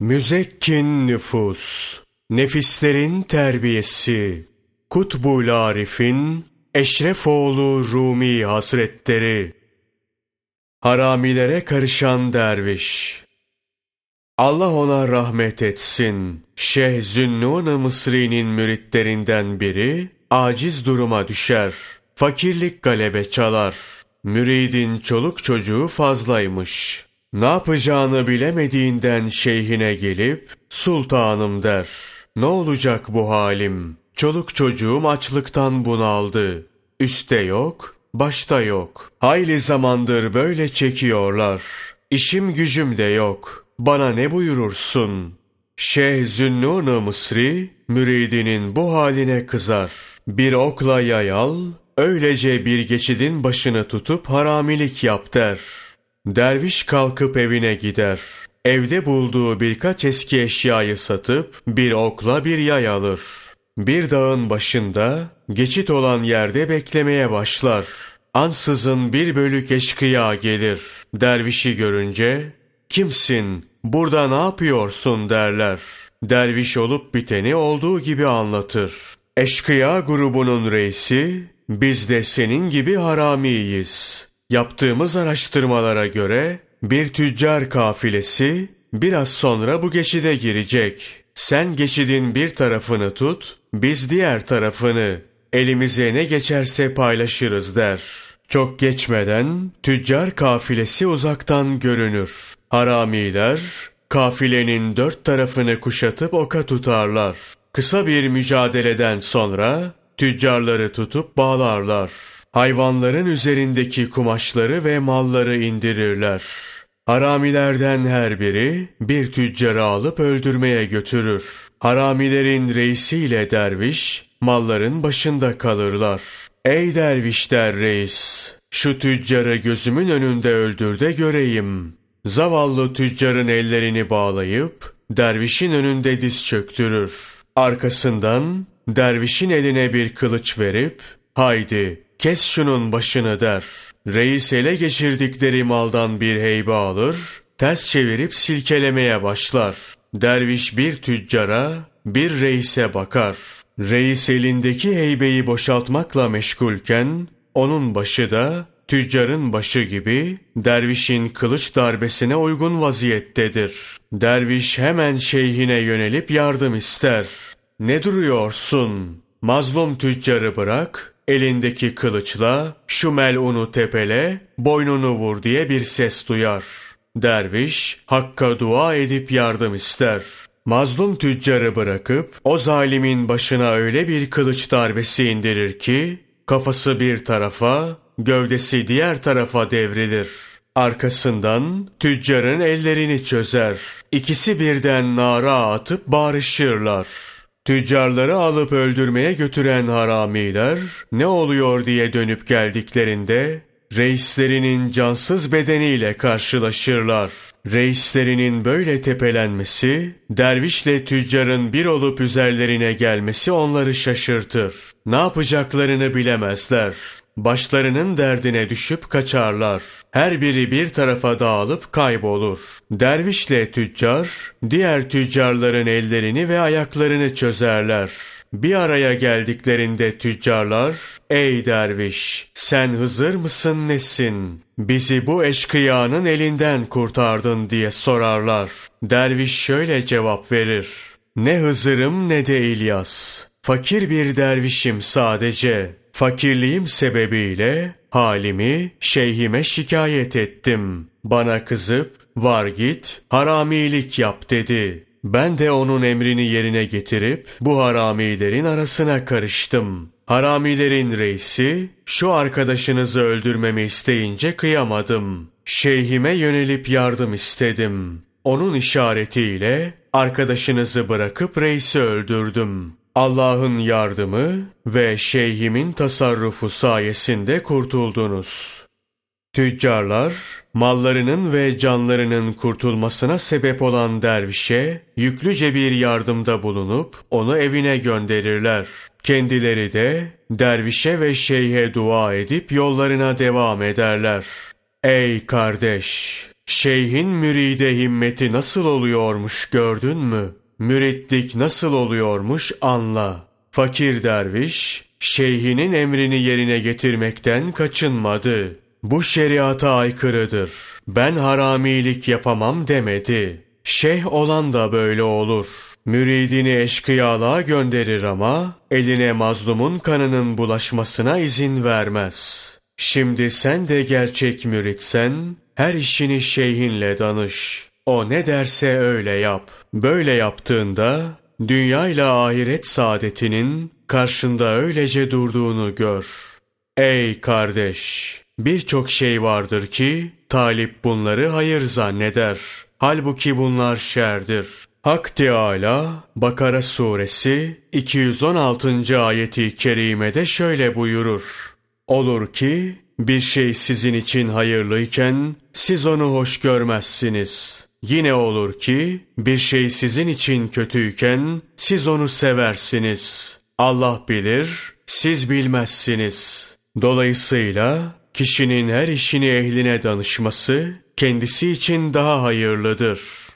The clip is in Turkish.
Müzekkin nüfus, nefislerin terbiyesi, Kutbul Arif'in Eşrefoğlu Rumi Hazretleri, Haramilere karışan derviş, Allah ona rahmet etsin. Şeyh Zünnun Mısri'nin müritlerinden biri, aciz duruma düşer. Fakirlik galebe çalar. Müridin çoluk çocuğu fazlaymış. Ne yapacağını bilemediğinden şeyhine gelip, sultanım der. Ne olacak bu halim? Çoluk çocuğum açlıktan bunaldı. Üste yok, başta yok. Hayli zamandır böyle çekiyorlar. İşim gücüm de yok. Bana ne buyurursun? Şeyh Zünnun Mısri, müridinin bu haline kızar. Bir okla yayal, öylece bir geçidin başını tutup haramilik yap der. Derviş kalkıp evine gider. Evde bulduğu birkaç eski eşyayı satıp bir okla bir yay alır. Bir dağın başında geçit olan yerde beklemeye başlar. Ansızın bir bölük eşkıya gelir. Dervişi görünce kimsin, burada ne yapıyorsun derler. Derviş olup biteni olduğu gibi anlatır. Eşkıya grubunun reisi, biz de senin gibi haramiyiz. Yaptığımız araştırmalara göre bir tüccar kafilesi biraz sonra bu geçide girecek. Sen geçidin bir tarafını tut, biz diğer tarafını. Elimize ne geçerse paylaşırız der. Çok geçmeden tüccar kafilesi uzaktan görünür. Haramiler kafilenin dört tarafını kuşatıp oka tutarlar. Kısa bir mücadeleden sonra tüccarları tutup bağlarlar. Hayvanların üzerindeki kumaşları ve malları indirirler. Haramilerden her biri bir tüccarı alıp öldürmeye götürür. Haramilerin reisiyle derviş malların başında kalırlar. Ey derviş der reis, şu tüccarı gözümün önünde öldür de göreyim. Zavallı tüccarın ellerini bağlayıp dervişin önünde diz çöktürür. Arkasından dervişin eline bir kılıç verip haydi kes şunun başını der. Reis ele geçirdikleri maldan bir heybe alır, ters çevirip silkelemeye başlar. Derviş bir tüccara, bir reise bakar. Reis elindeki heybeyi boşaltmakla meşgulken, onun başı da tüccarın başı gibi dervişin kılıç darbesine uygun vaziyettedir. Derviş hemen şeyhine yönelip yardım ister. Ne duruyorsun? Mazlum tüccarı bırak, elindeki kılıçla şu melunu tepele, boynunu vur diye bir ses duyar. Derviş Hakk'a dua edip yardım ister. Mazlum tüccarı bırakıp o zalimin başına öyle bir kılıç darbesi indirir ki kafası bir tarafa, gövdesi diğer tarafa devrilir. Arkasından tüccarın ellerini çözer. İkisi birden nara atıp bağırışırlar. Tüccarları alıp öldürmeye götüren haramiler ne oluyor diye dönüp geldiklerinde reislerinin cansız bedeniyle karşılaşırlar. Reislerinin böyle tepelenmesi, dervişle tüccarın bir olup üzerlerine gelmesi onları şaşırtır. Ne yapacaklarını bilemezler. Başlarının derdine düşüp kaçarlar. Her biri bir tarafa dağılıp kaybolur. Dervişle tüccar, diğer tüccarların ellerini ve ayaklarını çözerler. Bir araya geldiklerinde tüccarlar, ''Ey derviş, sen Hızır mısın nesin? Bizi bu eşkıyanın elinden kurtardın.'' diye sorarlar. Derviş şöyle cevap verir, ''Ne Hızır'ım ne de İlyas. Fakir bir dervişim sadece. Fakirliğim sebebiyle halimi şeyhime şikayet ettim. Bana kızıp, var git, haramilik yap dedi.'' Ben de onun emrini yerine getirip bu haramilerin arasına karıştım. Haramilerin reisi şu arkadaşınızı öldürmemi isteyince kıyamadım. Şeyhime yönelip yardım istedim. Onun işaretiyle arkadaşınızı bırakıp reisi öldürdüm. Allah'ın yardımı ve şeyhimin tasarrufu sayesinde kurtuldunuz.'' Tüccarlar, mallarının ve canlarının kurtulmasına sebep olan dervişe yüklüce bir yardımda bulunup onu evine gönderirler. Kendileri de dervişe ve şeyhe dua edip yollarına devam ederler. Ey kardeş! Şeyhin müride himmeti nasıl oluyormuş gördün mü? Müritlik nasıl oluyormuş anla. Fakir derviş, şeyhinin emrini yerine getirmekten kaçınmadı. Bu şeriata aykırıdır. Ben haramilik yapamam demedi. Şeyh olan da böyle olur. Müridini eşkıyalığa gönderir ama eline mazlumun kanının bulaşmasına izin vermez. Şimdi sen de gerçek müritsen her işini şeyhinle danış. O ne derse öyle yap. Böyle yaptığında dünya ile ahiret saadetinin karşında öylece durduğunu gör. Ey kardeş! Birçok şey vardır ki talip bunları hayır zanneder. Halbuki bunlar şerdir. Hak Teâlâ Bakara suresi 216. ayeti kerimede şöyle buyurur. Olur ki bir şey sizin için hayırlıyken siz onu hoş görmezsiniz. Yine olur ki bir şey sizin için kötüyken siz onu seversiniz. Allah bilir, siz bilmezsiniz. Dolayısıyla kişinin her işini ehline danışması kendisi için daha hayırlıdır.''